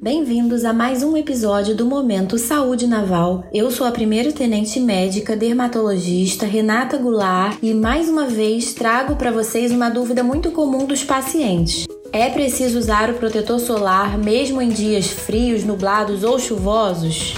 Bem-vindos a mais um episódio do Momento Saúde Naval. Eu sou a primeira tenente médica dermatologista Renata Goulart e mais uma vez trago para vocês uma dúvida muito comum dos pacientes. É preciso usar o protetor solar mesmo em dias frios, nublados ou chuvosos?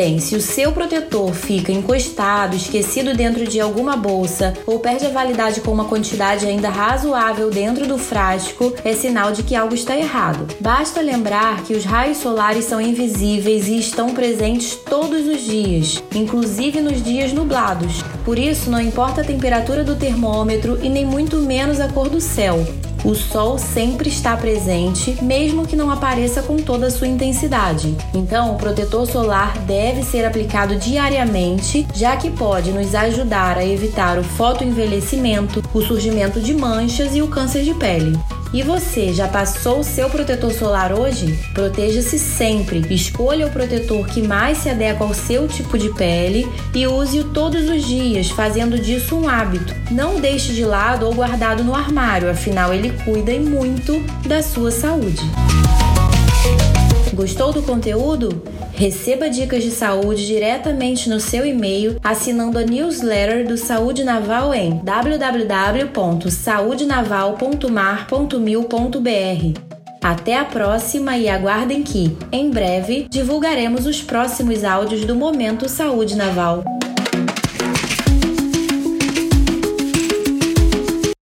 Bem, se o seu protetor fica encostado, esquecido dentro de alguma bolsa ou perde a validade com uma quantidade ainda razoável dentro do frasco, é sinal de que algo está errado. Basta lembrar que os raios solares são invisíveis e estão presentes todos os dias, inclusive nos dias nublados. Por isso, não importa a temperatura do termômetro e nem muito menos a cor do céu. O sol sempre está presente, mesmo que não apareça com toda a sua intensidade. Então, o protetor solar deve ser aplicado diariamente, já que pode nos ajudar a evitar o fotoenvelhecimento, o surgimento de manchas e o câncer de pele. E você já passou o seu protetor solar hoje? Proteja-se sempre. Escolha o protetor que mais se adequa ao seu tipo de pele e use-o todos os dias, fazendo disso um hábito. Não deixe de lado ou guardado no armário, afinal ele cuida muito da sua saúde. Gostou do conteúdo? Receba dicas de saúde diretamente no seu e-mail assinando a newsletter do Saúde Naval em www.saudenaval.mar.mil.br. Até a próxima e aguardem que, em breve, divulgaremos os próximos áudios do Momento Saúde Naval.